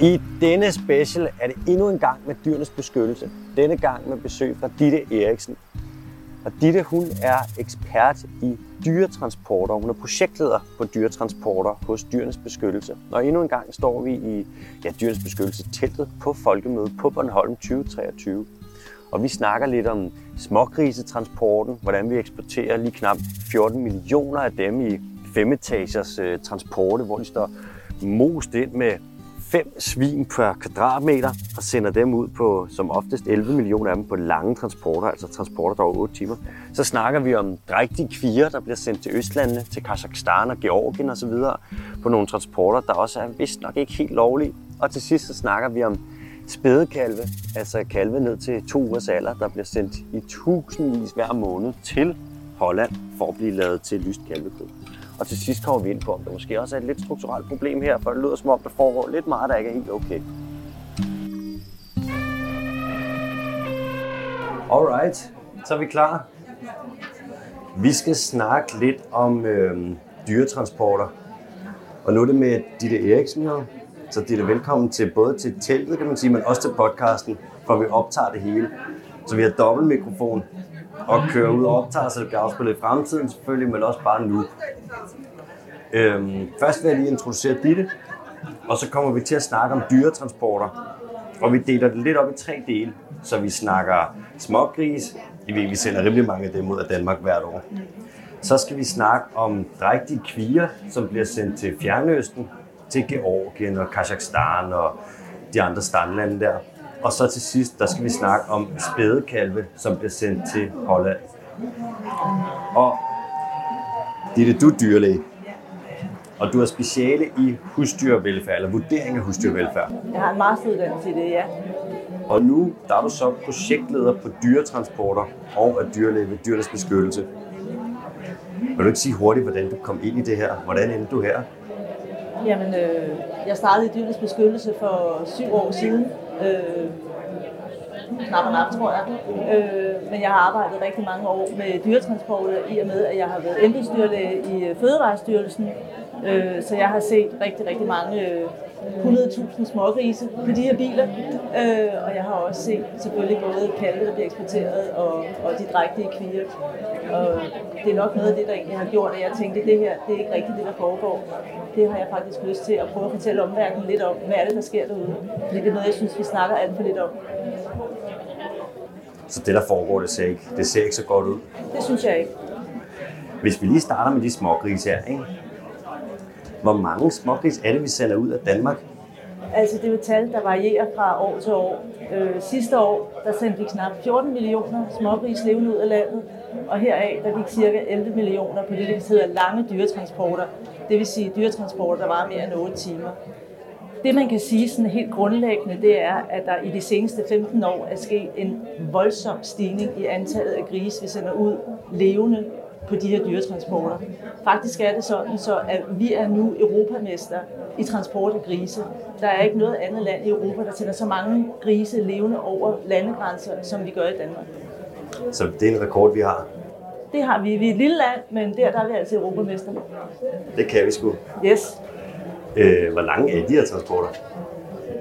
I denne special er det endnu en gang med dyrenes beskyttelse. Denne gang med besøg fra Ditte Eriksen. Og Ditte, hun er ekspert i dyretransporter. Hun er projektleder på dyretransporter hos Dyrenes Beskyttelse. Og endnu en gang står vi i ja, Dyrenes Beskyttelse teltet på Folkemødet på Bornholm 2023. Og vi snakker lidt om smågrisetransporten, hvordan vi eksporterer lige knap 14 millioner af dem i femetagers øh, transporte, hvor de står most ind med fem svin per kvadratmeter og sender dem ud på som oftest 11 millioner af dem på lange transporter, altså transporter, der over 8 timer. Så snakker vi om drægtige kvier, der bliver sendt til Østlandene, til Kazakhstan og Georgien osv. på nogle transporter, der også er vist nok ikke helt lovlige. Og til sidst så snakker vi om spædekalve, altså kalve ned til to ugers alder, der bliver sendt i tusindvis hver måned til Holland for at blive lavet til lyst kalvekød. Og til sidst kommer vi ind på, om der måske også er et lidt strukturelt problem her, for det lyder som om, der foregår lidt meget, der ikke er helt okay. Alright, så er vi klar. Vi skal snakke lidt om øh, dyretransporter. Og nu er det med Ditte Eriksen her. Så Ditte, velkommen til både til teltet, kan man sige, men også til podcasten, for vi optager det hele. Så vi har dobbelt mikrofon og kører ud og optager, så det bliver afspillet i fremtiden selvfølgelig, men også bare nu. Øhm, først vil jeg lige introducere Ditte, og så kommer vi til at snakke om dyretransporter. Og vi deler det lidt op i tre dele. Så vi snakker smågris, I vi sender rimelig mange af dem ud af Danmark hvert år. Så skal vi snakke om drægtige kvier, som bliver sendt til Fjernøsten, til Georgien og Kazakhstan og de andre standlande der. Og så til sidst, der skal vi snakke om spædekalve, som bliver sendt til Holland. Og det er det, du dyrlæge. Og du er speciale i husdyrvelfærd, eller vurdering af husdyrvelfærd. Jeg har en masteruddannelse i det, ja. Og nu der er du så projektleder på dyretransporter og er dyrlæge ved dyrenes beskyttelse. Vil du ikke sige hurtigt, hvordan du kom ind i det her? Hvordan endte du her? Jamen, øh, jeg startede i dyrenes beskyttelse for syv år siden. Øh, knap og nap, tror jeg. Øh, men jeg har arbejdet rigtig mange år med dyretransporter, i og med, at jeg har været embedsdyrlæge i Fødevarestyrelsen. Øh, så jeg har set rigtig, rigtig mange øh, 100.000 smågrise på de her biler. Øh, og jeg har også set selvfølgelig både kalve, der bliver eksporteret, og, og de drægtige kvier. Og det er nok noget af det, der egentlig har gjort, at jeg tænkte, at det her det er ikke rigtigt det, der foregår. Det har jeg faktisk lyst til at prøve at fortælle omverdenen lidt om. Hvad er det, der sker derude? Fordi det er noget, jeg synes, vi snakker alt for lidt om. Så det, der foregår, det ser ikke, det ser ikke så godt ud. Det synes jeg ikke. Hvis vi lige starter med de smågrise her, ikke? Hvor mange smågris er det, vi sælger ud af Danmark? Altså det er jo tal, der varierer fra år til år. Øh, sidste år, der sendte vi knap 14 millioner smågris levende ud af landet, og heraf, der gik cirka 11 millioner på det, der hedder lange dyretransporter. Det vil sige dyretransporter, der var mere end 8 timer. Det man kan sige sådan helt grundlæggende, det er, at der i de seneste 15 år er sket en voldsom stigning i antallet af grise, vi sender ud levende på de her dyretransporter. Faktisk er det sådan, så at vi er nu europamester i transport af grise. Der er ikke noget andet land i Europa, der sender så mange grise levende over landegrænser, som vi gør i Danmark. Så det er en rekord, vi har. Det har vi. Vi er et lille land, men der, der er vi altså europamester. Det kan vi sgu. Yes. Øh, hvor lange er de her transporter?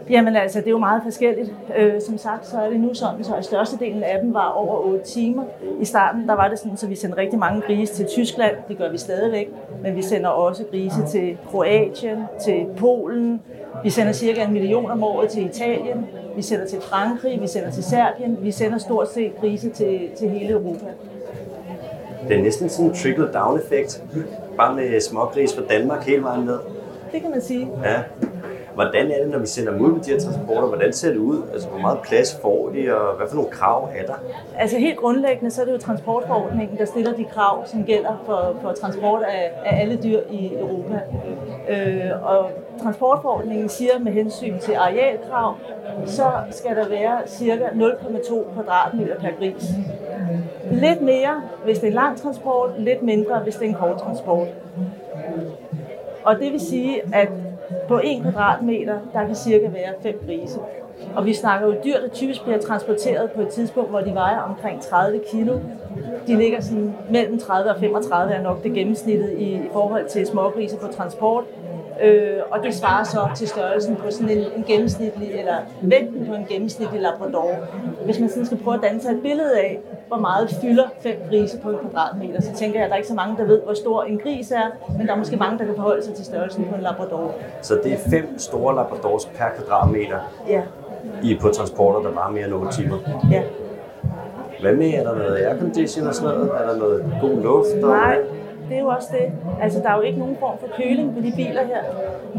Jamen altså, det er jo meget forskelligt. Øh, som sagt, så er det nu sådan, så størstedelen af dem var over 8 timer. I starten, der var det sådan, så vi sendte rigtig mange grise til Tyskland. Det gør vi stadigvæk. Men vi sender også grise til Kroatien, til Polen. Vi sender cirka en million om året til Italien. Vi sender til Frankrig, vi sender til Serbien. Vi sender stort set grise til, til hele Europa. Det er næsten sådan en trickle-down-effekt. Bare med smågris fra Danmark hele vejen ned. Det kan man sige. Ja. Hvordan er det, når vi sender dem ud med de her transporter? Hvordan ser det ud? Altså, hvor meget plads får de, og hvad for nogle krav er der? Altså helt grundlæggende, så er det jo transportforordningen, der stiller de krav, som gælder for, for transport af, af alle dyr i Europa. Øh, og transportforordningen siger med hensyn til arealkrav, så skal der være cirka 0,2 kvadratmeter per gris. Lidt mere, hvis det er en lang transport, lidt mindre, hvis det er en kort transport. Og det vil sige, at på 1 kvadratmeter, der kan cirka være fem grise. Og vi snakker jo dyr, der typisk bliver transporteret på et tidspunkt, hvor de vejer omkring 30 kilo. De ligger sådan mellem 30 og 35 er nok det gennemsnittet i, i forhold til smågrise på transport. Øh, og det svarer så til størrelsen på sådan en, en gennemsnitlig, eller vægten på en gennemsnitlig labrador. Hvis man sådan skal prøve at danne sig et billede af, hvor meget fylder fem grise på en kvadratmeter, så tænker jeg, at der er ikke så mange, der ved, hvor stor en gris er, men der er måske mange, der kan forholde sig til størrelsen på en labrador. Så det er fem store labradors per kvadratmeter Ja, i på transporter, der varer mere end 8 timer. ja. Hvad med, er der noget aircondition og sådan noget? Er der noget god luft? og- Nej, det er jo også det. Altså, der er jo ikke nogen form for køling på de biler her.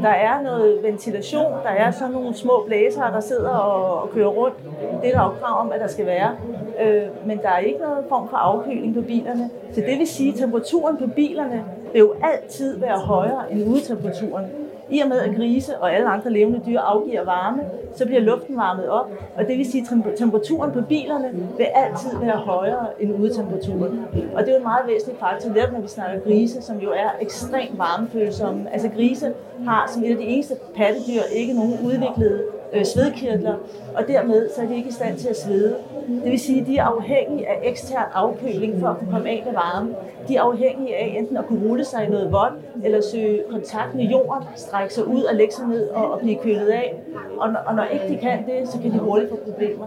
Der er noget ventilation, der er sådan nogle små blæsere, der sidder og, og kører rundt. Det er der jo krav om, at der skal være. Øh, men der er ikke noget form for afkøling på bilerne. Så det vil sige, at temperaturen på bilerne vil jo altid være højere end udetemperaturen. I og med at grise og alle andre levende dyr afgiver varme, så bliver luften varmet op, og det vil sige, at temperaturen på bilerne vil altid være højere end udetemperaturen. Og det er jo en meget væsentlig faktor, netop når vi snakker grise, som jo er ekstremt varmefølsomme. Altså grise har som et af de eneste pattedyr ikke nogen udviklede øh, svedkirtler, og dermed så er de ikke i stand til at svede. Det vil sige, at de er afhængige af ekstern afkøling for at kunne komme af med varme. De er afhængige af enten at kunne rulle sig i noget vådt, eller søge kontakt med jorden, strække sig ud og lægge sig ned og, og blive kølet af. Og, og når ikke de kan det, så kan de hurtigt få problemer.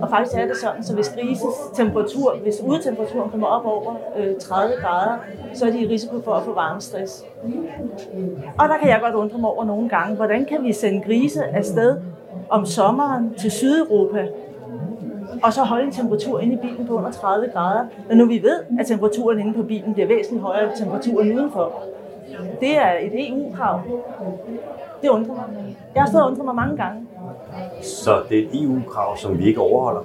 Og faktisk er det sådan, så hvis grises temperatur, hvis udetemperaturen kommer op over øh, 30 grader, så er de i risiko for at få varmestress. Og der kan jeg godt undre mig over nogle gange, hvordan kan vi sende grise afsted om sommeren til Sydeuropa, og så holde en temperatur inde i bilen på under 30 grader, når nu vi ved, at temperaturen inde på bilen bliver væsentligt højere end temperaturen udenfor. Det er et EU-krav. Det undrer mig. Jeg har stået og undret mig mange gange. Så det er et EU-krav, som vi ikke overholder.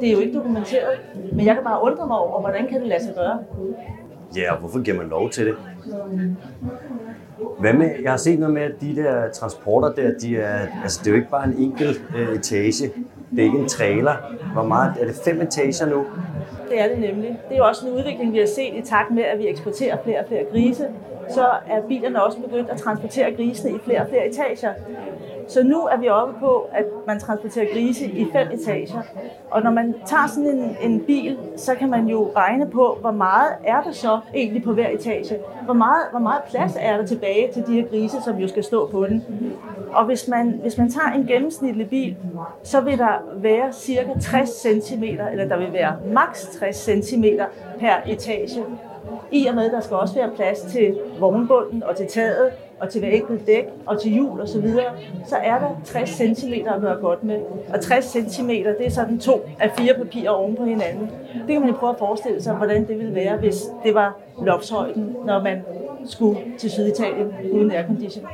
Det er jo ikke dokumenteret, men jeg kan bare undre mig over, hvordan kan det lade sig gøre. Ja, og hvorfor giver man lov til det? Hvad med, jeg har set noget med, at de der transporter der, de er, altså det er jo ikke bare en enkelt øh, etage. Det er ikke en trailer. Hvor meget, er det fem etager nu? Det er det nemlig. Det er jo også en udvikling, vi har set i takt med, at vi eksporterer flere og flere grise. Så er bilerne også begyndt at transportere grisene i flere og flere etager. Så nu er vi oppe på, at man transporterer grise i fem etager. Og når man tager sådan en, en bil, så kan man jo regne på, hvor meget er der så egentlig på hver etage. Hvor meget, hvor meget plads er der tilbage til de her grise, som jo skal stå på den. Og hvis man, hvis man tager en gennemsnitlig bil, så vil der være cirka 60 cm, eller der vil være maks 60 cm per etage. I og med, at der skal også være plads til vognbunden og til taget og til hver enkelt dæk og til hjul og så videre, så er der 60 cm at gøre godt med. Og 60 cm, det er sådan to af fire papirer oven på hinanden. Det kan man jo prøve at forestille sig, hvordan det ville være, hvis det var loftshøjden, når man skulle til Syditalien uden aircondition.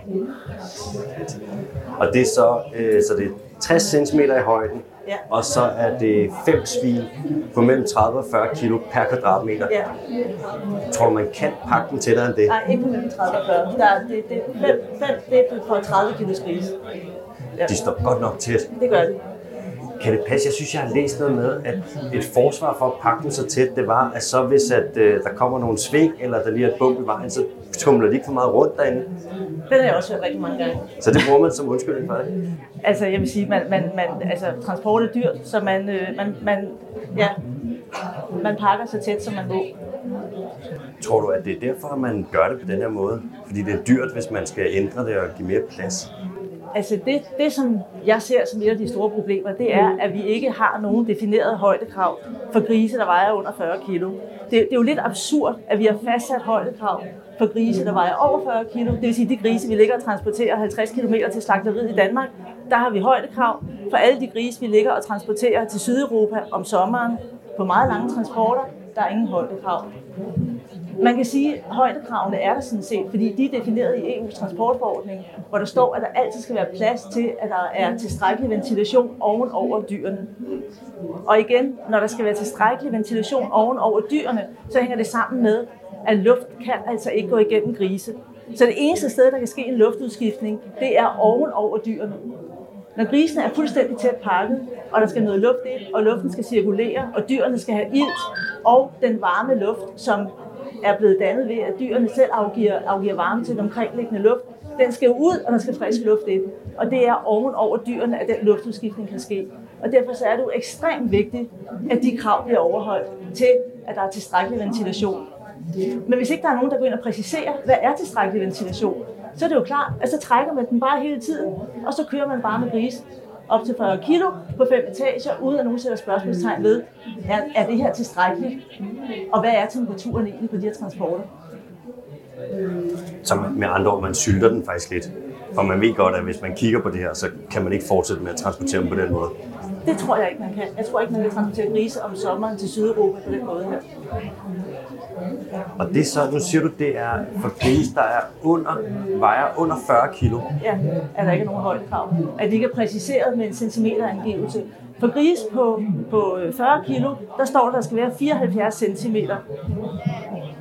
Og det er så, øh, så det er 60 cm i højden, Ja. og så er det fem svin på mellem 30 og 40 kilo per kvadratmeter. Ja, Tror du, man kan pakke den tættere end det? nej, ikke på mellem 30 og 40. Der, er- det, det, er fem, fem, det er på 30 kilos gris. Ja, De står godt nok tæt. det gør det. Kan det passe? Jeg synes, jeg har læst noget med, at et forsvar for at pakke den så tæt, det var, at så hvis at, øh, der kommer nogle sving, eller der lige er et bump i vejen, så tumler de ikke for meget rundt derinde. Den har jeg også hørt rigtig mange gange. Så det bruger man som undskyldning for det. Altså, jeg vil sige, man, man, man, altså, transport er dyrt, så man, øh, man, man, ja, man pakker så tæt, som man må. Tror du, at det er derfor, at man gør det på den her måde? Fordi det er dyrt, hvis man skal ændre det og give mere plads. Altså, det, det, som jeg ser som et af de store problemer, det er, at vi ikke har nogen defineret højdekrav for grise, der vejer under 40 kilo. Det, det er jo lidt absurd, at vi har fastsat højdekrav for grise, der vejer over 40 kilo. Det vil sige, de grise, vi ligger og transporterer 50 km til slagteriet i Danmark, der har vi højdekrav. For alle de grise, vi ligger og transporterer til Sydeuropa om sommeren på meget lange transporter, der er ingen højdekrav. Man kan sige, at højdekravene er der sådan set, fordi de er defineret i EU's transportforordning, hvor der står, at der altid skal være plads til, at der er tilstrækkelig ventilation oven over dyrene. Og igen, når der skal være tilstrækkelig ventilation oven over dyrene, så hænger det sammen med, at luft kan altså ikke gå igennem grise. Så det eneste sted, der kan ske en luftudskiftning, det er oven over dyrene. Når grisene er fuldstændig tæt pakket, og der skal noget luft ind, og luften skal cirkulere, og dyrene skal have ilt, og den varme luft, som er blevet dannet ved, at dyrene selv afgiver, afgiver varme til den omkringliggende luft, den skal ud, og der skal frisk luft ind. Og det er oven over dyrene, at den luftudskiftning kan ske. Og derfor så er det jo ekstremt vigtigt, at de krav bliver overholdt til, at der er tilstrækkelig ventilation. Men hvis ikke der er nogen, der går ind og præciserer, hvad er tilstrækkelig ventilation, så er det jo klart, at så trækker man den bare hele tiden, og så kører man bare med gris op til 40 kilo på fem etager, uden at nogen sætter spørgsmålstegn ved, er, er det her tilstrækkeligt? Og hvad er temperaturen egentlig på de her transporter? Så med andre ord, man sylter den faktisk lidt. For man ved godt, at hvis man kigger på det her, så kan man ikke fortsætte med at transportere dem på den måde. Det tror jeg ikke, man kan. Jeg tror ikke, man kan transportere grise om sommeren til Sydeuropa på den måde her. Og det er så, nu siger du, det er for grise, der er under, vejer under 40 kilo. Ja, er der ikke nogen højdekrav. At det ikke er præciseret med en centimeterangivelse. For gris på, på øh, 40 kilo, der står, der skal være 74 cm.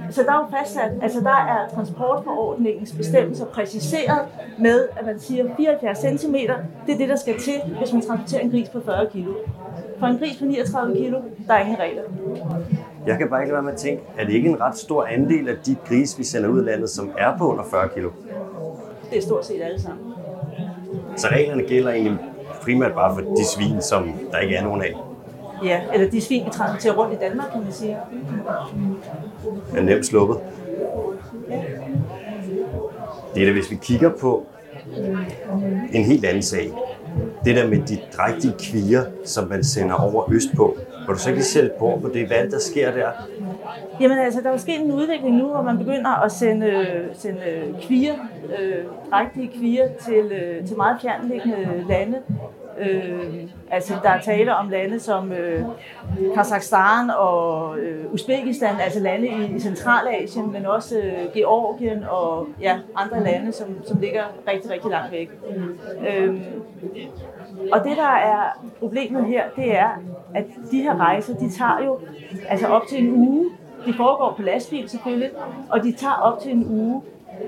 Så der er jo fastsat, altså der er transportforordningens bestemmelser præciseret med, at man siger 74 cm, det er det, der skal til, hvis man transporterer en gris på 40 kg. For en gris på 39 kg, der er ingen regler. Jeg kan bare ikke lade være med at tænke, er det ikke en ret stor andel af de grise, vi sender ud af landet, som er på under 40 kilo? Det er stort set alle sammen. Så reglerne gælder egentlig primært bare for de svin, som der ikke er nogen af? Ja, eller de svin, vi transporterer rundt i Danmark, kan man sige. Er nemt sluppet. Det er det, hvis vi kigger på en helt anden sag. Det der med de drægtige kvier, som man sender over østpå. Vil du så ikke lige sætte et på det? Hvad der sker der? Jamen altså, der er jo sket en udvikling nu, hvor man begynder at sende, sende kvier, øh, drægtige kvier til, øh, til meget fjernliggende lande. Øh, altså, der er tale om lande som øh, Kazakhstan og øh, Uzbekistan, altså lande i, i Centralasien, men også øh, Georgien og ja, andre lande, som, som ligger rigtig, rigtig langt væk. Øh, og det, der er problemet her, det er, at de her rejser, de tager jo altså op til en uge. De foregår på lastbil selvfølgelig, og de tager op til en uge.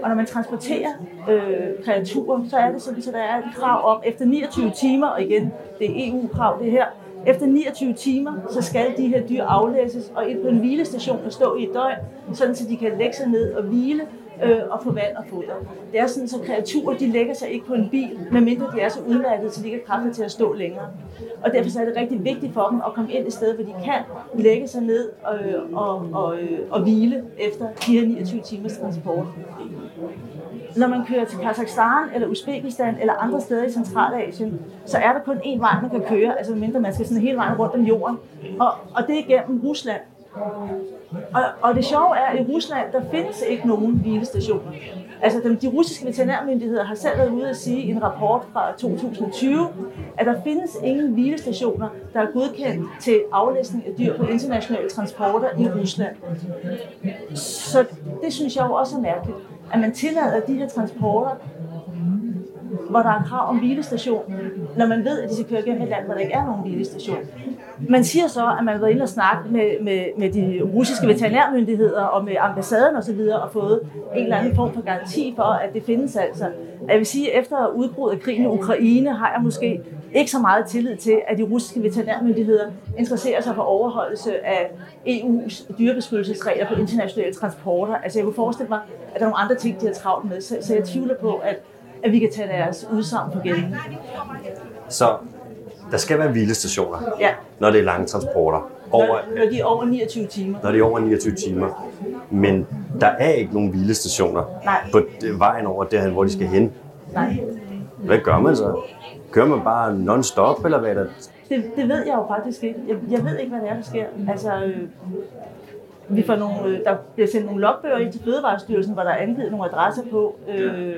Og når man transporterer øh, kreaturer, så er det sådan, så der er et krav om, efter 29 timer, og igen, det er EU-krav det her, efter 29 timer, så skal de her dyr aflæses og ind på en hvilestation og stå i et døgn, sådan så de kan lægge sig ned og hvile øh, og få vand og foder. Det er sådan, så kreaturer de lægger sig ikke på en bil, medmindre de er så udmattede, så de ikke har kræfter til at stå længere. Og derfor er det rigtig vigtigt for dem at komme ind et sted, hvor de kan lægge sig ned og, og, og, øh, og hvile efter de her 29 timers transport. Når man kører til Kazakhstan eller Uzbekistan eller andre steder i Centralasien, så er der kun én vej, man kan køre, altså mindre man skal sådan hele vejen rundt om jorden. Og, og det er gennem Rusland. Og, og det sjove er, at i Rusland, der findes ikke nogen hvilestationer. Altså, de, de russiske veterinærmyndigheder har selv været ude at sige i en rapport fra 2020, at der findes ingen hvilestationer, der er godkendt til aflæsning af dyr på internationale transporter i Rusland. Så det synes jeg jo også er mærkeligt, at man tillader de her transporter, hvor der er krav om hvilestation, når man ved, at de skal køre gennem et land, hvor der ikke er nogen hvilestation. Man siger så, at man har været inde og snakke med, med, med de russiske veterinærmyndigheder og med ambassaden osv. og, og fået en eller anden form for garanti for, at det findes altså. Jeg vil sige, at efter udbruddet af krigen i Ukraine har jeg måske ikke så meget tillid til, at de russiske veterinærmyndigheder interesserer sig for overholdelse af EU's dyrebeskyttelsesregler på internationale transporter. Altså jeg kunne forestille mig, at der er nogle andre ting, de har travlt med, så, så jeg tvivler på, at, at vi kan tage deres udsagn på gældende. Så der skal være hvilestationer, Ja. når det er lange transporter. Over, Når, når de er over 29 timer. når det er over 29 timer. Men der er ikke nogen hvilestationer Nej. på det- vejen over derhen, hvor de skal hen. Nej, Hvad gør man så? Kører man bare non-stop, eller hvad er der? det, det ved jeg jo faktisk ikke. Jeg, jeg ved ikke, hvad det er, der sker. Altså, øh, vi får nogle, øh, der bliver sendt nogle logbøger ind til Fødevarestyrelsen, hvor der er angivet nogle adresser på, øh,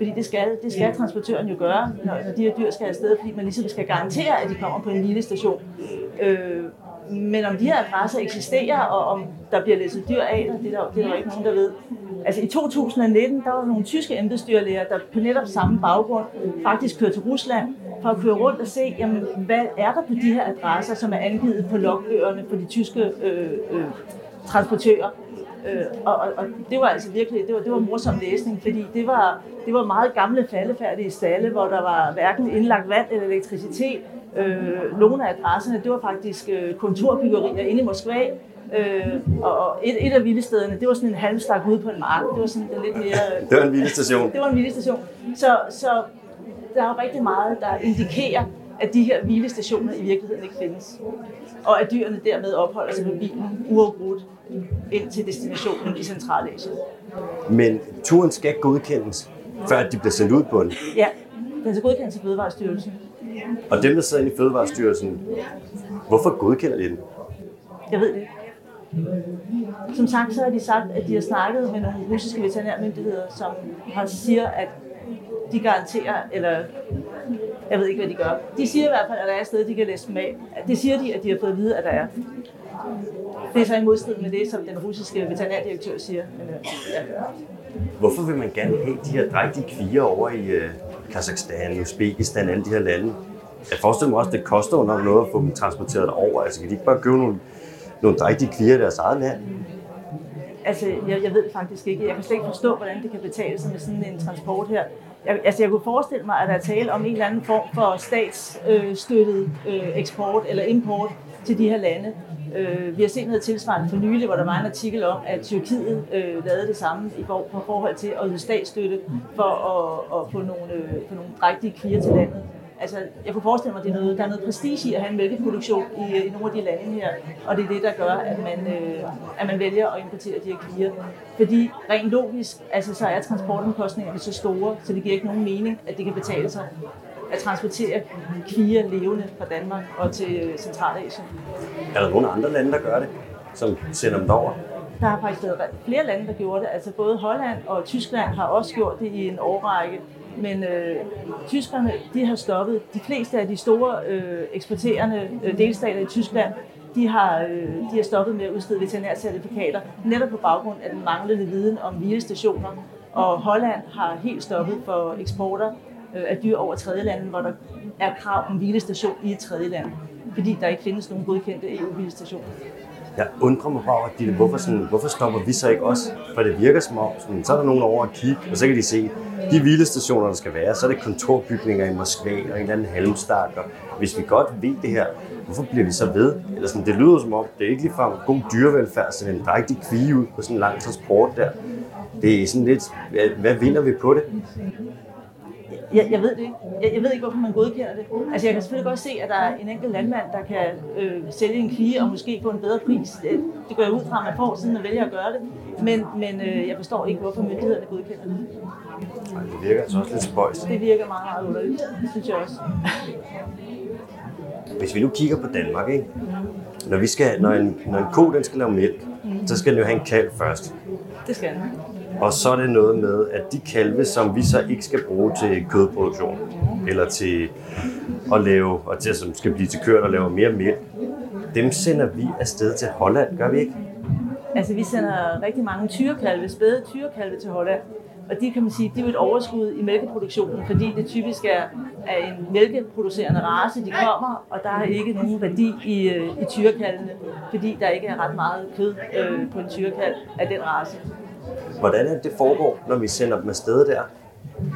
fordi det skal, det skal transportøren jo gøre, når, når de her dyr skal afsted, fordi man ligesom skal garantere, at de kommer på en lille station. Øh, men om de her adresser eksisterer, og om der bliver læsset dyr af det er der, det er der ikke nogen, der ved. Altså i 2019, der var nogle tyske embedsdyrlæger, der på netop samme baggrund faktisk kørte til Rusland for at køre rundt og se, jamen, hvad er der på de her adresser, som er angivet på logbøgerne på de tyske øh, øh, transportører. Øh, og, og, og det var altså virkelig, det var, det var morsom læsning, fordi det var, det var meget gamle faldefærdige stalle, hvor der var hverken indlagt vand eller elektricitet. Øh, nogle af adresserne, det var faktisk øh, kontorbyggerier inde i Moskva, Øh, og et, et af vildestederne, det var sådan en halvstak ude på en mark. Det var sådan det lidt mere... Det var en hvilestation. Det var en hvilestation. Så, så der er jo rigtig meget, der indikerer, at de her hvilestationer i virkeligheden ikke findes. Og at dyrene dermed opholder sig på bilen uafbrudt ind til destinationen i Centralasien. Men turen skal godkendes før de bliver sendt ud på den. Ja, den skal godkendes til Fødevarestyrelsen. Og dem, der sidder inde i Fødevarestyrelsen, hvorfor godkender de den? Jeg ved det ikke. Som sagt, så har de sagt, at de har snakket med nogle russiske veterinærmyndigheder, som har siger, at de garanterer, eller jeg ved ikke, hvad de gør. De siger i hvert fald, at der er et sted, de kan læse dem af. Det siger de, at de har fået at vide, at der er. Det er så i modstrid med det, som den russiske veterinærdirektør siger. Men, øh, ja. Hvorfor vil man gerne have de her drægtige kviger over i uh, Kazakhstan, Uzbekistan, alle de her lande? Jeg forestiller mig også, at det koster jo nok noget at få dem transporteret over. Altså kan de ikke bare købe nogle, nogle drægtige kviger i deres eget land? Altså, jeg, jeg ved faktisk ikke. Jeg kan slet ikke forstå, hvordan det kan betale sig med sådan en transport her. Jeg, altså, jeg kunne forestille mig, at der er tale om en eller anden form for statsstøttet øh, eksport eller import til de her lande. Øh, vi har set noget tilsvarende for nylig, hvor der var en artikel om, at Tyrkiet øh, lavede det samme i går på forhold til at yde statsstøtte for at, at få nogle, øh, få nogle drægtige kvier til landet. Altså, jeg kunne forestille mig, at det er noget, der er noget prestige i at have en mælkeproduktion i, øh, i nogle af de lande her, og det er det, der gør, at man, øh, at man vælger at importere de her kvier. Fordi rent logisk, altså, så er transportomkostningerne så store, så det giver ikke nogen mening, at det kan betale sig at transportere kvier levende fra Danmark og til øh, Centralasien. Er der nogle andre lande, der gør det, som sender dem derover? Der har faktisk været flere lande, der gjorde det. Altså både Holland og Tyskland har også gjort det i en årrække. Men øh, tyskerne, de har stoppet. De fleste af de store øh, eksporterende øh, delstater i Tyskland, de har, øh, de har stoppet med at udstede veterinærcertifikater, netop på baggrund af den manglende viden om hvilestationer. Og Holland har helt stoppet for eksporter øh, af dyr over tredjelanden, hvor der er krav om hvilestation i et tredjeland, fordi der ikke findes nogen godkendte EU-hvilestationer. Jeg undrer mig bare, at de, hvorfor, sådan, hvorfor stopper vi så ikke også? For det virker som om, sådan, så er der nogen over at kigge, og så kan de se, de hvilestationer, der skal være, så er det kontorbygninger i Moskva og en eller anden halmstak. Og hvis vi godt ved det her, hvorfor bliver vi så ved? Eller sådan, det lyder som om, det er ikke ligefrem god dyrevelfærd, så en rigtig kvige ud på sådan en lang transport der. Det er sådan lidt, hvad vinder vi på det? Jeg, jeg ved det ikke. Jeg, jeg ved ikke, hvorfor man godkender det. Altså, jeg kan selvfølgelig godt se, at der er en enkelt landmand, der kan øh, sælge en kvige og måske få en bedre pris. Det, det går jeg ud fra, at man får, siden man vælger at gøre det. Men, men øh, jeg forstår ikke, hvorfor myndighederne godkender det. Ej, det virker altså også lidt spøjst. Det virker meget, meget underligt. Det synes jeg også. Hvis vi nu kigger på Danmark, ikke? Når, vi skal, når, en, når en ko den skal lave mælk, så skal den jo have en kalv først. Det skal den. Og så er det noget med, at de kalve, som vi så ikke skal bruge til kødproduktion, eller til at lave, og til, som skal blive til køer, der laver mere mælk, dem sender vi afsted til Holland, gør vi ikke? Altså, vi sender rigtig mange tyrekalve, spæde tyrekalve til Holland. Og de kan man sige, det er jo et overskud i mælkeproduktionen, fordi det typisk er, er en mælkeproducerende race, de kommer, og der er ikke nogen værdi i, øh, i tyrekalvene, fordi der ikke er ret meget kød øh, på en tyrekalv af den race. Hvordan er det, foregår, når vi sender dem afsted der?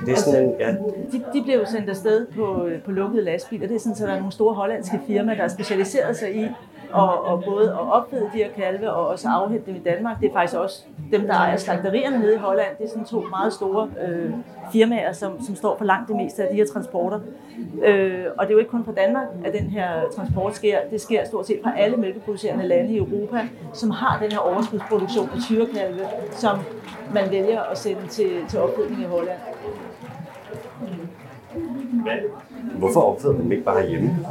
Det er sådan en, ja, De, de bliver jo sendt afsted på, øh, på lukkede lastbiler. Det er sådan, at der er nogle store hollandske firmaer, der har specialiseret sig i og, og både at opfede de her kalve og også afhente dem i Danmark. Det er faktisk også dem, der ejer slagterierne nede i Holland. Det er sådan to meget store øh, firmaer, som, som står for langt det meste af de her transporter. Øh, og det er jo ikke kun fra Danmark, at den her transport sker. Det sker stort set fra alle mælkeproducerende lande i Europa, som har den her overskudsproduktion af tyrekalve, som man vælger at sende til, til opfedning i Holland. hvorfor opfeder man dem ikke bare hjemme?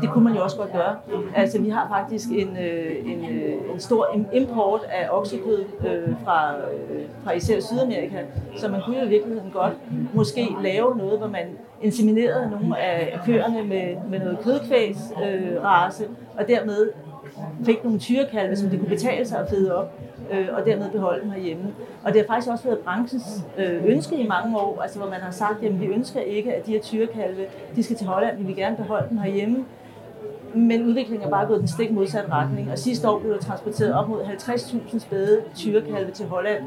Det kunne man jo også godt gøre. Altså, vi har faktisk en, øh, en, øh, en stor import af oksekød øh, fra, øh, fra især Sydamerika, så man kunne jo i virkeligheden godt måske lave noget, hvor man inseminerede nogle af køerne med, med noget kødkvægs øh, race, og dermed fik nogle tyrekalve, som det kunne betale sig at fede op, øh, og dermed beholde dem herhjemme. Og det har faktisk også været branchens øh, ønske i mange år, altså hvor man har sagt, at vi ønsker ikke, at de her tyrekalve, de skal til Holland, vi vil gerne beholde dem herhjemme. Men udviklingen er bare gået den stik modsatte retning, og sidste år blev der transporteret op mod 50.000 spæde tyrekalve til Holland.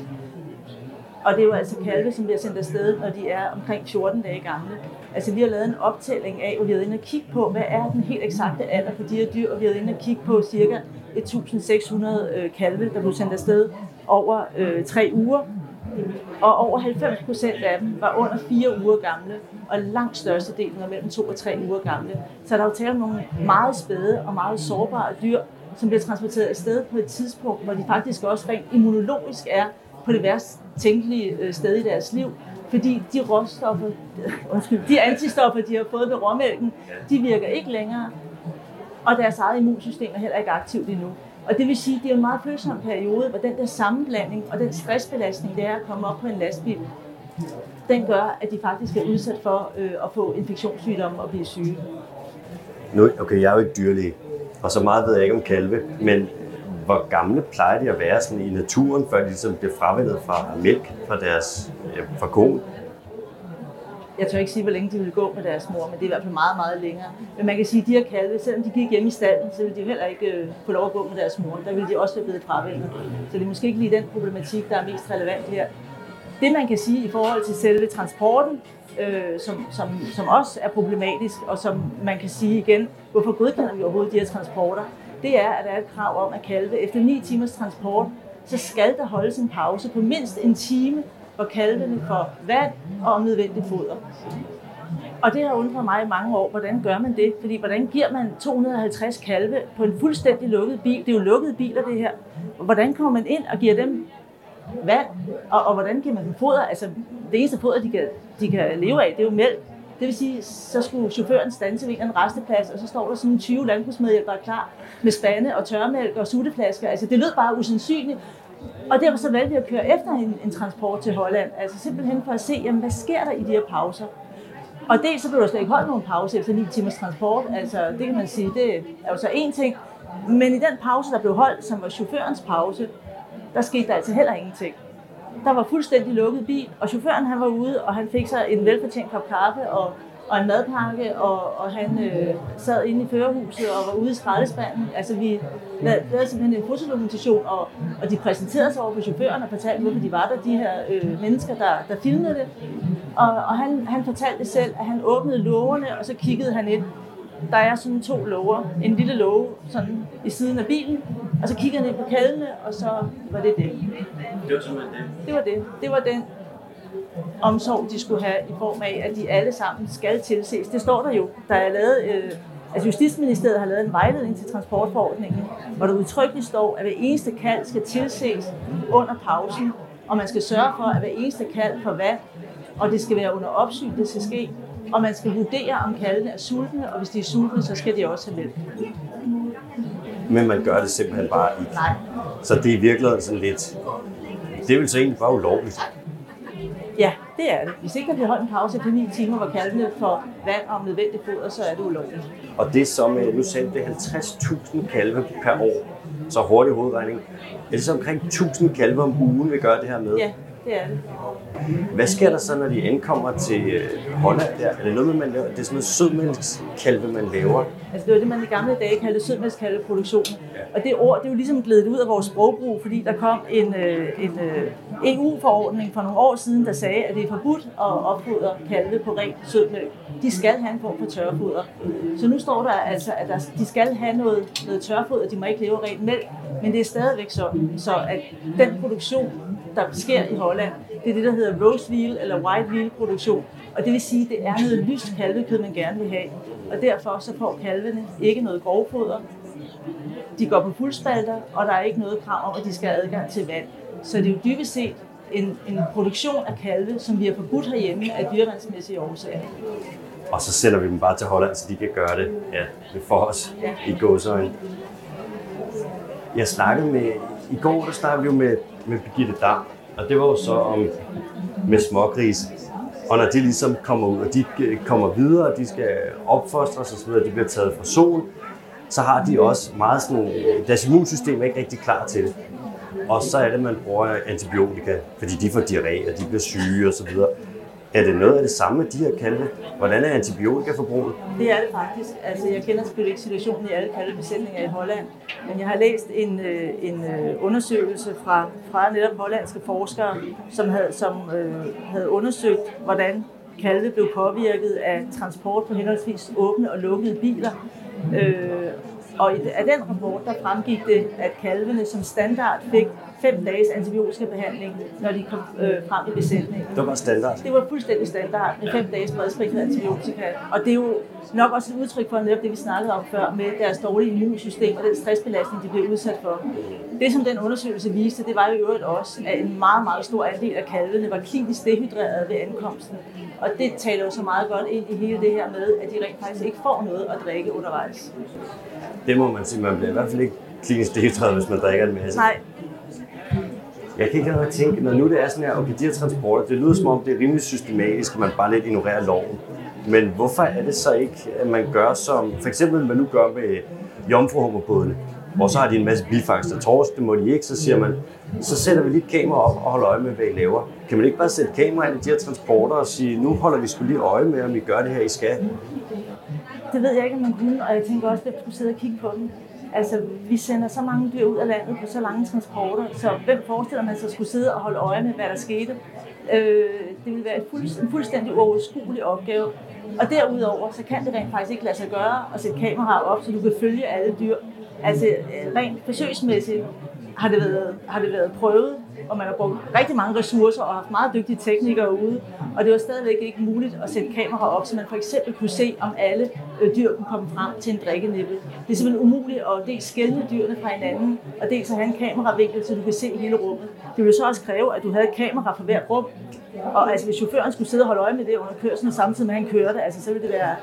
Og det er jo altså kalve, som bliver sendt afsted, når de er omkring 14 dage gamle. Altså vi har lavet en optælling af, og vi har været inde og kigge på, hvad er den helt eksakte alder for de her dyr, og vi har været inde og kigge på cirka 1.600 øh, kalve, der blev sendt afsted over øh, tre uger. Og over 90 procent af dem var under fire uger gamle, og langt størstedelen var mellem to og tre uger gamle. Så der er jo tale om nogle meget spæde og meget sårbare dyr, som bliver transporteret afsted på et tidspunkt, hvor de faktisk også rent immunologisk er på det værst tænkelige øh, sted i deres liv, fordi de råstoffer, undskyld, de antistoffer, de har fået ved råmælken, de virker ikke længere, og deres eget immunsystem er heller ikke aktivt endnu. Og det vil sige, at det er en meget følsom periode, hvor den der sammenblanding og den stressbelastning, det er at komme op på en lastbil, den gør, at de faktisk er udsat for øh, at få infektionssygdomme og blive syge. Nu, okay, jeg er jo ikke dyrlæge, og så meget ved jeg ikke om kalve, men hvor gamle plejer de at være sådan i naturen, før de ligesom bliver fravældet fra mælk fra deres øh, fra konen? Jeg tør ikke sige, hvor længe de ville gå med deres mor, men det er i hvert fald meget, meget længere. Men man kan sige, at de her kalve, selvom de gik hjemme i stallen, så ville de heller ikke øh, få lov at gå med deres mor. Der ville de også være blevet fravældet. Så det er måske ikke lige den problematik, der er mest relevant her. Det man kan sige i forhold til selve transporten, øh, som, som, som også er problematisk, og som man kan sige igen, hvorfor godkender vi overhovedet de her transporter, det er, at der er et krav om, at kalve efter 9 timers transport, så skal der holdes en pause på mindst en time, og kalvene for vand og om nødvendigt foder. Og det har undret mig i mange år, hvordan gør man det? Fordi hvordan giver man 250 kalve på en fuldstændig lukket bil? Det er jo lukkede biler, det her. Hvordan kommer man ind og giver dem vand? Og, og hvordan giver man dem foder? Altså, det eneste foder, de kan, de kan leve af, det er jo mælk. Det vil sige, så skulle chaufføren stanse ved en resteplads, og så står der sådan 20 landbrugsmedhjælpere klar med spande og tørmælk og sutteflasker. Altså, det lød bare usandsynligt. Og derfor så valgte vi at køre efter en, en transport til Holland. Altså simpelthen for at se, jamen, hvad sker der i de her pauser. Og dels så blev der slet ikke holdt nogen pause efter 9 timers transport. Altså det kan man sige, det er jo så én ting. Men i den pause, der blev holdt, som var chaufførens pause, der skete der altså heller ingenting. Der var fuldstændig lukket bil, og chaufføren han var ude, og han fik sig en velfortjent kop kaffe og, og en madpakke, og, og han øh, sad inde i førerhuset og var ude i skraldespanden. Altså vi lavede, lavede simpelthen en fotodokumentation, og, og de præsenterede sig over for chaufføren og fortalte, hvorfor de var der, de her øh, mennesker, der, der filmede det. Og, og han, han fortalte selv, at han åbnede lågerne, og så kiggede han ind. Der er sådan to låger. En lille låge sådan i siden af bilen, og så kiggede han ind på kaldene, og så var det det. Det var simpelthen det. Det var det. Det var den omsorg, de skulle have i form af, at de alle sammen skal tilses. Det står der jo. Der er lavet, øh, altså Justitsministeriet har lavet en vejledning til transportforordningen, hvor der udtrykkeligt står, at hver eneste kald skal tilses under pausen, og man skal sørge for, at hver eneste kald får vand, og det skal være under opsyn, det skal ske, og man skal vurdere, om kaldene er sultne, og hvis de er sultne, så skal de også have mælk. Men man gør det simpelthen bare ikke. Nej. Så det er i virkeligheden sådan lidt... Det er vel så egentlig bare ulovligt. Ja, det er det. Hvis ikke der bliver holdt en pause på 9 timer, hvor kalvene får vand og nødvendigt foder, så er det ulovligt. Og det er så med, nu sagde det er 50.000 kalve per år. Så hurtig hovedregning. Er det så omkring 1000 kalve om ugen, vi gør det her med? Ja, det er det. Hvad sker der så, når de ankommer til øh, Holland der? Er det noget, man laver? Det er sådan noget sødmælkskalve, man laver. Altså det var det, man i gamle dage kaldte sødmælkskalveproduktion. Og det ord, det er jo ligesom glædet ud af vores sprogbrug, fordi der kom en, øh, en øh, EU-forordning for nogle år siden, der sagde, at det er forbudt at opfodre kalve på rent sødmælk. De skal have en form for tørfoder. Så nu står der altså, at der, de skal have noget, noget tørfoder, de må ikke leve rent mælk, men det er stadigvæk så, så at den produktion, der sker i Holland, det er det, der hedder roast veal eller white veal produktion. Og det vil sige, at det er noget lyst kalvekød, man gerne vil have. Og derfor så får kalvene ikke noget grovfoder. De går på fuldspalter, og der er ikke noget krav om, at de skal have adgang til vand. Så det er jo dybest set en, en produktion af kalve, som vi har forbudt herhjemme af dyrevandsmæssige årsager. Og så sender vi dem bare til Holland, så de kan gøre det ja, for os Ja. i gåsøjne. Jeg snakkede med, i går der snakkede vi jo med, med Birgitte Dam, og det var jo så om med smågris. Og når de ligesom kommer ud, og de øh, kommer videre, de skal opfostres og så videre, de bliver taget fra sol, så har de også meget sådan, deres immunsystem er ikke rigtig klar til det. Og så er det, man bruger antibiotika, fordi de får diarré, og de bliver syge og så videre. Er det noget af det samme med de her kalve? Hvordan er antibiotikaforbruget? Det er det faktisk. Altså, jeg kender selvfølgelig ikke situationen i alle kalvebesætninger i Holland, men jeg har læst en, øh, en øh, undersøgelse fra, fra netop hollandske forskere, som havde, som, øh, havde undersøgt, hvordan kalve blev påvirket af transport på henholdsvis åbne og lukkede biler. Øh, og i, af den rapport, der fremgik det, at kalvene som standard fik fem dages antibiotikabehandling, når de kom øh, frem i besætningen. Det var standard. Det var fuldstændig standard med fem dages bredspektret antibiotika. Og det er jo nok også et udtryk for netop det, vi snakkede om før, med deres dårlige immunsystem og den stressbelastning, de bliver udsat for. Det, som den undersøgelse viste, det var jo i øvrigt også, at en meget, meget stor andel af kalvene var klinisk dehydreret ved ankomsten. Og det taler jo så meget godt ind i hele det her med, at de rent faktisk ikke får noget at drikke undervejs. Det må man sige, man bliver i hvert fald ikke klinisk dehydreret, hvis man drikker en masse. Nej, jeg kan ikke lade tænke, når nu det er sådan her, okay, de her transporter, det lyder som om, det er rimelig systematisk, at man bare lidt ignorerer loven. Men hvorfor er det så ikke, at man gør som, for eksempel man nu gør med jomfruhummerbådene, hvor så har de en masse bifangst af torsk, det må de ikke, så siger man, så sætter vi lige et kamera op og holder øje med, hvad I laver. Kan man ikke bare sætte kamera ind i de her transporter og sige, nu holder vi sgu lige øje med, om I gør det her, I skal? Det ved jeg ikke, om man kunne, og jeg tænker også, at vi skulle sidde og kigge på dem. Altså, vi sender så mange dyr ud af landet på så lange transporter, så hvem forestiller man sig skulle sidde og holde øje med, hvad der skete? Øh, det ville være en fuldstændig uoverskuelig opgave. Og derudover, så kan det rent faktisk ikke lade sig gøre at sætte kameraer op, så du kan følge alle dyr. Altså, rent forsøgsmæssigt har det været, har det været prøvet, og man har brugt rigtig mange ressourcer og haft meget dygtige teknikere ude, og det var stadigvæk ikke muligt at sætte kameraer op, så man for eksempel kunne se, om alle øh, dyr kunne komme frem til en drikkenippel. Det er simpelthen umuligt at dels skælne dyrene fra hinanden, og dels at have en kameravinkel, så du kan se hele rummet. Det ville så også kræve, at du havde et kamera for hvert rum, og altså, hvis chaufføren skulle sidde og holde øje med det under kørslen, samtidig med at han kørte, altså, så ville det være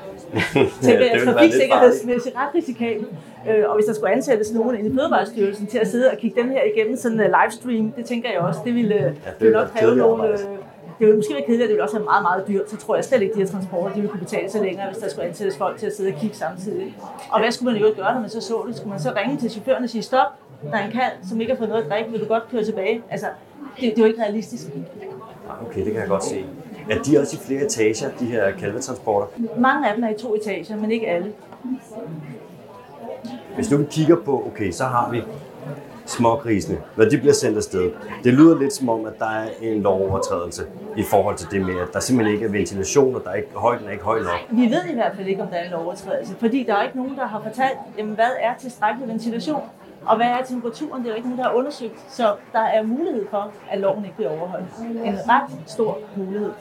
tænker jeg, trafiksikkerhedsmæssigt ret risikabelt. Øh, og hvis der skulle ansættes nogen i Fødevarestyrelsen til at sidde og kigge dem her igennem sådan en livestream, det tænker jeg også, det ville, ja, det ville nok kræve nogle... Øh, det ville måske være kedeligt, det ville også være meget, meget dyrt. Så tror jeg slet ikke, at de her transporter de ville kunne betale sig længere, hvis der skulle ansættes folk til at sidde og kigge samtidig. Og hvad skulle man jo gøre, når man så så det? Skulle man så ringe til chaufføren og sige, stop, der er en kalv, som ikke har fået noget at drikke, vil du godt køre tilbage? Altså, det, det er jo ikke realistisk. Ah, Okay, det kan jeg godt se. Er de også i flere etager, de her kalvetransporter? Mange af dem er i to etager, men ikke alle. Hvis nu vi kigger på, okay, så har vi smågrisene, når de bliver sendt afsted. Det lyder lidt som om, at der er en lovovertrædelse i forhold til det med, at der simpelthen ikke er ventilation, og der er ikke, højden er ikke høj nok. Vi ved i hvert fald ikke, om der er en lovovertrædelse, fordi der er ikke nogen, der har fortalt, jamen, hvad er tilstrækkelig ventilation, og hvad er temperaturen, det er jo ikke nogen, der har undersøgt, så der er mulighed for, at loven ikke bliver overholdt. En ret stor mulighed.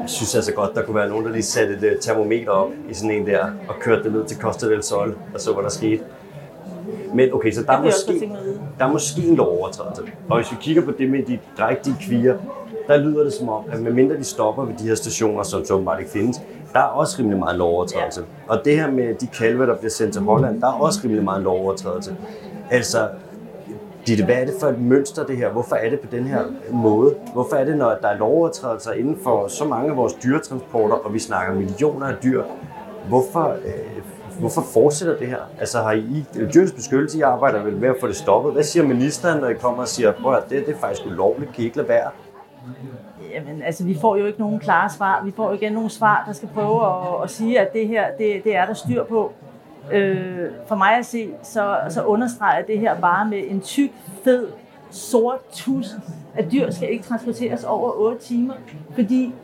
Jeg synes altså godt, der kunne være nogen, der lige satte et øh, termometer op i sådan en der, og kørte det ned til Costa del Sol, og så hvad der skete. Men okay, så der er, måske, der er måske en lovovertrædelse. Og hvis vi kigger på det med de drægtige kvier, der lyder det som om, at medmindre de stopper ved de her stationer, som så åbenbart ikke findes, der er også rimelig meget lovovertrædelse. Og det her med de kalve, der bliver sendt til Holland, der er også rimelig meget lovovertrædelse. Altså, Ditte, hvad er det for et mønster det her? Hvorfor er det på den her måde? Hvorfor er det, når der er lovovertrædelser inden for så mange af vores dyretransporter, og vi snakker millioner af dyr, hvorfor, øh, hvorfor fortsætter det her? Altså har I, dyrens beskyttelse, I arbejder vel med at få det stoppet. Hvad siger ministeren, når I kommer og siger, prøv at det, det er faktisk ulovligt, kan I ikke lade være? Jamen, altså, vi får jo ikke nogen klare svar. Vi får jo igen nogle svar, der skal prøve at, at sige, at det her, det, det er der styr på. Øh, for mig at se, så, så understreger det her bare med en tyk, fed, sort tus, at dyr skal ikke transporteres over 8 timer, fordi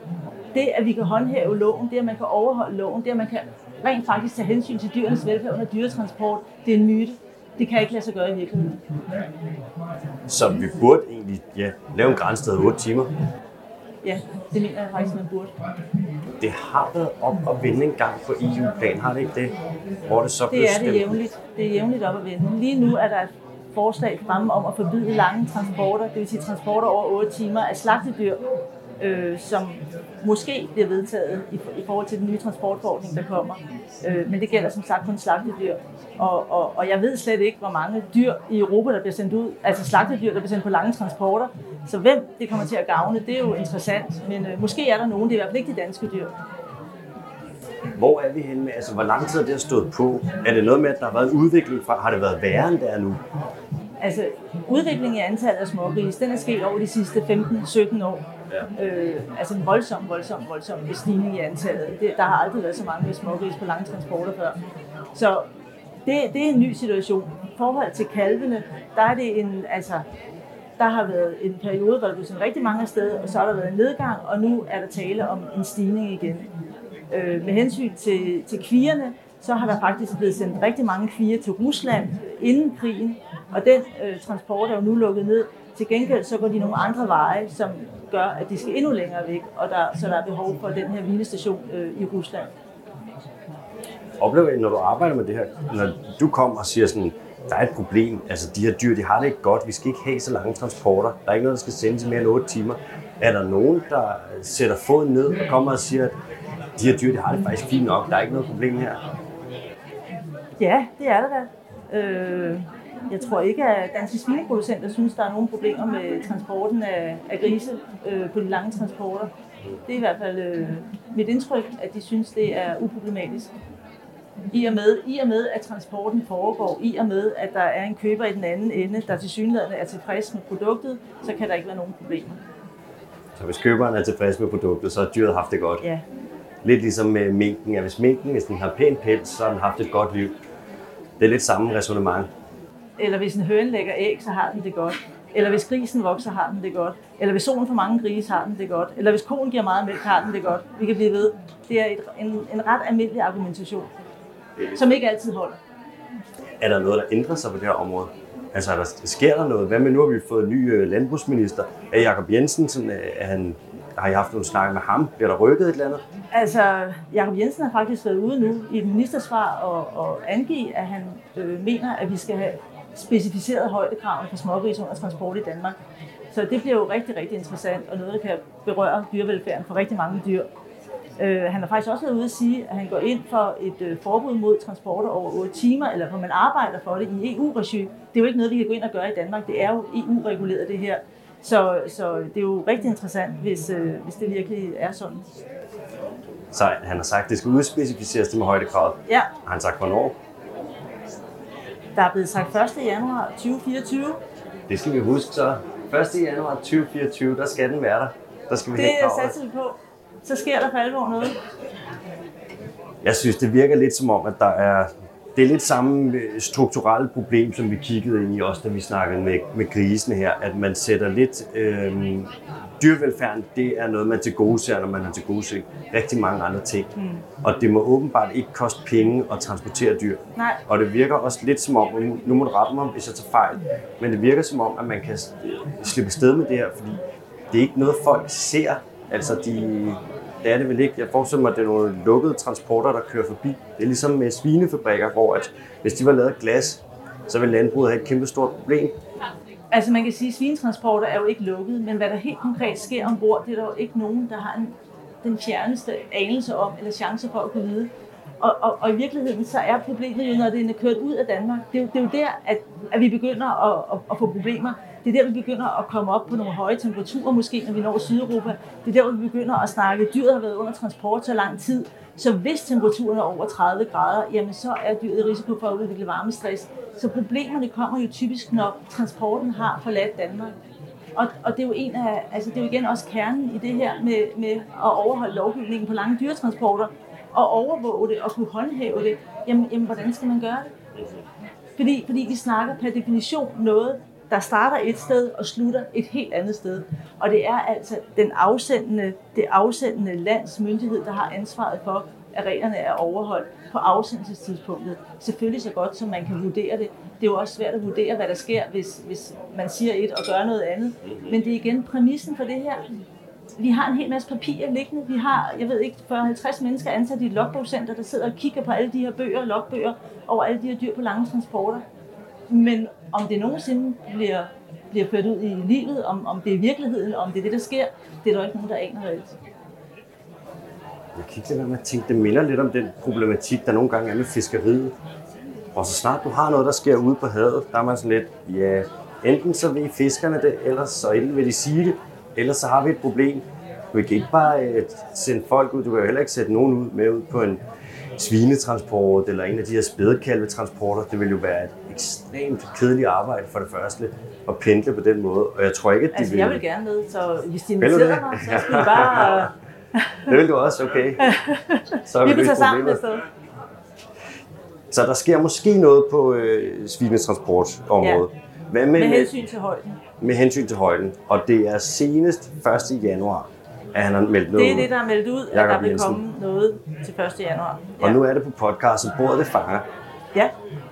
det, at vi kan håndhæve loven, det, at man kan overholde loven, det, at man kan rent faktisk tage hensyn til dyrenes velfærd under dyretransport, det er en myte. Det kan ikke lade sig gøre i virkeligheden. Så vi burde egentlig ja, lave en grænse 8 timer. Ja, det mener jeg faktisk, man burde. Det har været op og vende en gang på EU-plan, har det ikke det? Hvor det så Det er det jævnligt. Det er jævnligt op at vende. Lige nu er der et forslag fremme om at forbyde lange transporter, det vil sige transporter over 8 timer af slagtedyr, øh, som måske bliver vedtaget i, i forhold til den nye transportforordning, der kommer. Øh, men det gælder som sagt kun slagtedyr. Og, og, og jeg ved slet ikke, hvor mange dyr i Europa, der bliver sendt ud, altså slagtedyr, der bliver sendt på lange transporter. Så hvem det kommer til at gavne, det er jo interessant. Men øh, måske er der nogen, det er i hvert fald ikke de danske dyr. Hvor er vi henne med, altså hvor lang tid har det stået på? Er det noget med, at der har været en udvikling fra, har det været værre end det er nu? Altså, udviklingen i antallet af smågris, den er sket over de sidste 15-17 år. Ja. Øh, altså en voldsom, voldsom, voldsom stigning i antallet. Det, der har aldrig været så mange smågris på lange transporter før. Så det, det er en ny situation. I forhold til kalvene, der er det en, altså, der har været en periode, hvor der blev sendt rigtig mange steder, og så har der været en nedgang, og nu er der tale om en stigning igen. Øh, med hensyn til, til kvierne, så har der faktisk blevet sendt rigtig mange kvier til Rusland inden krigen, og den øh, transport er jo nu lukket ned. Til gengæld så går de nogle andre veje, som gør, at de skal endnu længere væk, og der, så der er behov for den her hvilestation øh, i Rusland. Oplever I, når du arbejder med det her, når du kommer og siger sådan, der er et problem, altså de her dyr, de har det ikke godt, vi skal ikke have så lange transporter, der er ikke noget, der skal sendes i mere end 8 timer. Er der nogen, der sætter foden ned og kommer og siger, at de her dyr, de har det faktisk fint nok, der er ikke noget problem her? Ja, det er der da. Øh, jeg tror ikke, at danske svineproducenter synes, der er nogen problemer med transporten af, af grise øh, på de lange transporter. Det er i hvert fald øh, mit indtryk, at de synes, det er uproblematisk. I og, med, I og med, at transporten foregår, i og med, at der er en køber i den anden ende, der til synligheden er tilfreds med produktet, så kan der ikke være nogen problemer. Så hvis køberen er tilfreds med produktet, så har dyret haft det godt? Ja. Lidt ligesom med minken, at hvis minken, hvis den har pæn pels, så har den haft et godt liv. Det er lidt samme resonemang. Eller hvis en høne lægger æg, så har den det godt. Eller hvis grisen vokser, har den det godt. Eller hvis solen for mange grise, har den det godt. Eller hvis konen giver meget mælk, har den det godt. Vi kan blive ved. Det er et, en, en ret almindelig argumentation, som ikke altid holder. Er der noget, der ændrer sig på det her område? Altså, der, sker der noget? Hvad med nu har vi fået en ny øh, landbrugsminister? Er Jakob Jensen, sådan, øh, er han, har I haft nogle snakke med ham? Bliver der rykket et eller andet? Altså, Jakob Jensen har faktisk været ude nu i et ministersvar og, og angive, at han øh, mener, at vi skal have specificeret højdekrav for smågris under transport i Danmark. Så det bliver jo rigtig, rigtig interessant, og noget, der kan berøre dyrevelfærden for rigtig mange dyr. Øh, han har faktisk også været ude at sige, at han går ind for et øh, forbud mod transporter over 8 timer, eller hvor man arbejder for det i EU-regi. Det er jo ikke noget, vi kan gå ind og gøre i Danmark. Det er jo EU-reguleret det her. Så, så det er jo rigtig interessant, hvis, øh, hvis det virkelig er sådan. Så han har sagt, at det skal udspecificeres det med højdekravet. Ja. Har han sagt, hvornår? Der er blevet sagt 1. januar 2024. Det skal vi huske så. 1. januar 2024, der skal den være der. Der skal vi Det er kravet. satset på. Så sker der for alvor noget. Jeg synes, det virker lidt som om, at der er... Det er lidt samme øh, strukturelle problem, som vi kiggede ind i også, da vi snakkede med, med grisen her, at man sætter lidt... Øh, dyrevelfærden, det er noget, man til gode ser, når man har til gode set rigtig mange andre ting. Mm. Og det må åbenbart ikke koste penge at transportere dyr. Nej. Og det virker også lidt som om, og nu, nu må du rette mig, hvis jeg tager fejl, men det virker som om, at man kan slippe sted med det her, fordi det er ikke noget, folk ser. Altså, de, det er det vel ikke. Jeg forestiller mig, at det er nogle lukkede transporter, der kører forbi. Det er ligesom med svinefabrikker, hvor at, hvis de var lavet af glas, så ville landbruget have et kæmpe stort problem. Altså man kan sige, at svinetransporter er jo ikke lukket, men hvad der helt konkret sker ombord, det er der jo ikke nogen, der har en, den fjerneste anelse om, eller chance for at kunne vide. Og, og, og i virkeligheden, så er problemet jo, når det er kørt ud af Danmark. Det er jo, det er jo der, at, at vi begynder at, at, at få problemer. Det er der, vi begynder at komme op på nogle høje temperaturer, måske når vi når Sydeuropa. Det er der, vi begynder at snakke, dyret har været under transport så lang tid. Så hvis temperaturen er over 30 grader, jamen så er dyret i risiko for at udvikle varmestress. Så problemerne kommer jo typisk, når transporten har forladt Danmark. Og, og det er jo en af, altså det er jo igen også kernen i det her med, med at overholde lovgivningen på lange dyretransporter, og overvåge det og kunne håndhæve det. Jamen, jamen hvordan skal man gøre det? Fordi, fordi vi snakker per definition noget, der starter et sted og slutter et helt andet sted. Og det er altså den afsendende, det afsendende lands myndighed, der har ansvaret for, at reglerne er overholdt på afsendelsestidspunktet. Selvfølgelig så godt, som man kan vurdere det. Det er jo også svært at vurdere, hvad der sker, hvis, hvis man siger et og gør noget andet. Men det er igen præmissen for det her. Vi har en hel masse papirer liggende. Vi har, jeg ved ikke, 40-50 mennesker ansat i et logbogscenter, der sidder og kigger på alle de her bøger, logbøger, over alle de her dyr på lange transporter. Men om det nogensinde bliver, bliver ført ud i livet, om, om det er virkeligheden, om det er det, der sker, det er der ikke nogen, der aner reelt. Jeg kan ikke lade være med at tænke, det minder lidt om den problematik, der nogle gange er med fiskeriet. Og så snart du har noget, der sker ude på havet, der er man sådan lidt, ja, enten så vil fiskerne det, eller så enten vil de sige det, eller så har vi et problem. Vi kan ikke bare øh, sende folk ud, du kan jo heller ikke sætte nogen ud med ud på en svinetransport eller en af de her spædekalvetransporter. Det vil jo være et ekstremt kedeligt arbejde for det første at pendle på den måde. Og jeg tror ikke, at de Altså, vil... jeg vil gerne med, så hvis de inviterer mig, så skal vi bare... Det vil du også, okay. Så Vi vil løst tage sammen med sted. Så der sker måske noget på øh, svinetransportområdet. Ja. Hvad med, Med hensyn til højden. med hensyn til højden? Og det er senest 1. januar, at han har meldt noget Det er ud. det, der er meldt ud, at Jakob der vil komme noget til 1. januar. Og nu er det på podcast, så bordet det fanger.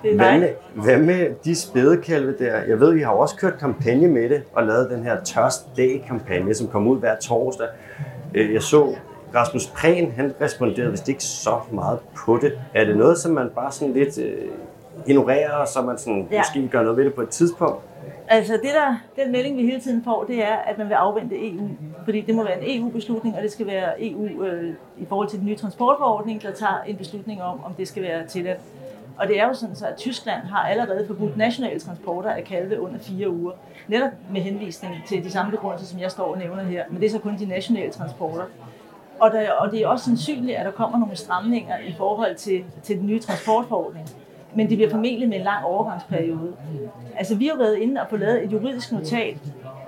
Det er Hvad med, hvad med de spædekalve der? Jeg ved, I har også kørt kampagne med det, og lavet den her Tørst Dag-kampagne, som kommer ud hver torsdag. Øh, Jeg så Rasmus Prehn, han responderede vist ikke så meget på det. Er det noget, som man bare sådan lidt øh, ignorerer, og så man sådan, ja. måske gør noget ved det på et tidspunkt? Altså det der, den melding, vi hele tiden får, det er, at man vil afvente EU. Fordi det må være en EU-beslutning, og det skal være EU øh, i forhold til den nye transportforordning, der tager en beslutning om, om det skal være tilladt. Og det er jo sådan, så at Tyskland har allerede forbudt nationale transporter af kalve under fire uger. Netop med henvisning til de samme begrundelser, som jeg står og nævner her. Men det er så kun de nationale transporter. Og, der, og det er også sandsynligt, at der kommer nogle stramninger i forhold til, til den nye transportforordning. Men det bliver formentlig med en lang overgangsperiode. Altså vi har været inde og få lavet et juridisk notat,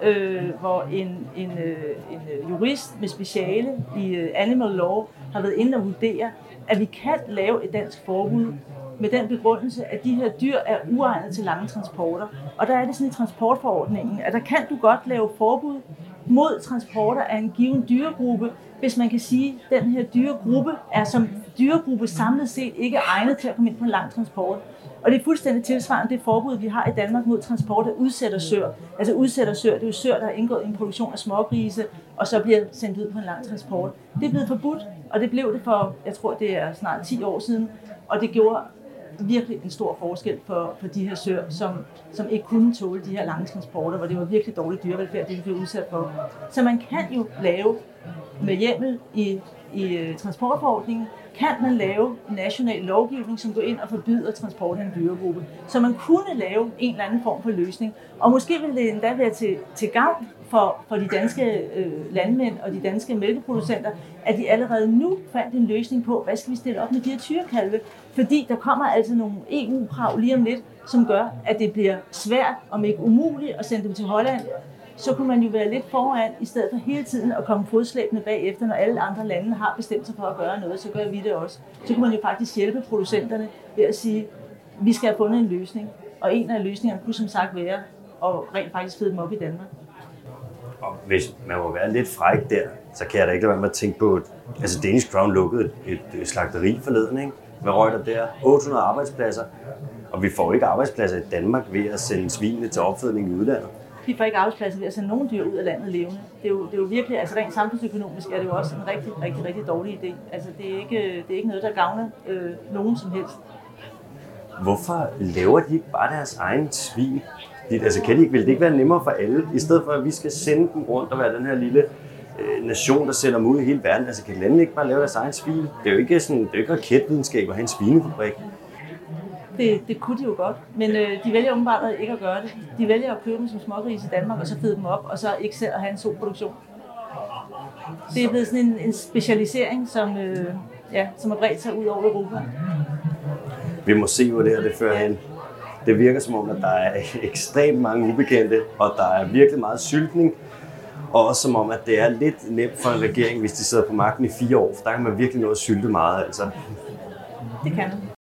øh, hvor en, en, øh, en øh, jurist med speciale i øh, animal law har været inde og vurdere, at vi kan lave et dansk forbud med den begrundelse, at de her dyr er uegnet til lange transporter. Og der er det sådan i transportforordningen, at der kan du godt lave forbud mod transporter af en given dyregruppe, hvis man kan sige, at den her dyregruppe er som dyregruppe samlet set ikke egnet til at komme ind på en lang transport. Og det er fuldstændig tilsvarende det forbud, vi har i Danmark mod transport af udsættersør. Altså udsættersør, det er jo sør, der har indgået i en produktion af smågrise, og så bliver sendt ud på en lang transport. Det er blevet forbudt, og det blev det for, jeg tror det er snart 10 år siden, og det gjorde virkelig en stor forskel for, for de her sør, som, som ikke kunne tåle de her lange transporter, hvor det var virkelig dårlig dyrevelfærd, det de blev udsat for. Så man kan jo lave med hjemmel i, i øh, transportforordningen, kan man lave national lovgivning, som går ind og forbyder transport af en dyregruppe. Så man kunne lave en eller anden form for løsning. Og måske ville det endda være til, til gavn for, for de danske øh, landmænd og de danske mælkeproducenter, at de allerede nu fandt en løsning på, hvad skal vi stille op med de her tyrekalve. Fordi der kommer altså nogle EU-krav lige om lidt, som gør, at det bliver svært, om ikke umuligt, at sende dem til Holland så kunne man jo være lidt foran, i stedet for hele tiden at komme fodslæbende bagefter, når alle andre lande har bestemt sig for at gøre noget, så gør vi det også. Så kunne man jo faktisk hjælpe producenterne ved at sige, vi skal have fundet en løsning. Og en af løsningerne kunne som sagt være at rent faktisk fede dem op i Danmark. Og hvis man må være lidt fræk der, så kan jeg da ikke lade være med at tænke på, at altså Danish Crown lukkede et, et slagteri forleden, ikke? Hvad røg der der? 800 arbejdspladser. Og vi får ikke arbejdspladser i Danmark ved at sende svinene til opfedning i udlandet vi får ikke arbejdspladser ved at sende nogen dyr ud af landet levende. Det er jo, det er jo virkelig, altså rent samfundsøkonomisk er det jo også en rigtig, rigtig, rigtig dårlig idé. Altså det er ikke, det er ikke noget, der gavner øh, nogen som helst. Hvorfor laver de ikke bare deres egen svin? Altså kan de ikke, vil det ikke være nemmere for alle, i stedet for at vi skal sende dem rundt og være den her lille øh, nation, der sender dem ud i hele verden? Altså kan landene ikke bare lave deres egen svin? Det er jo ikke, sådan, det er jo ikke raketvidenskab at have en svinefabrik. Det, det kunne de jo godt, men øh, de vælger åbenbart ikke at gøre det. De vælger at købe dem som smågrise i Danmark, og så fede dem op, og så ikke selv at have en solproduktion. Det er blevet sådan en, en specialisering, som, øh, ja, som har bredt sig ud over Europa. Vi må se, hvor det her det fører hen. Det virker som om, at der er ekstremt mange ubekendte, og der er virkelig meget syltning. Og også som om, at det er lidt nemt for en regering, hvis de sidder på magten i fire år, for der kan man virkelig nå at sylte meget. Altså. Det kan man.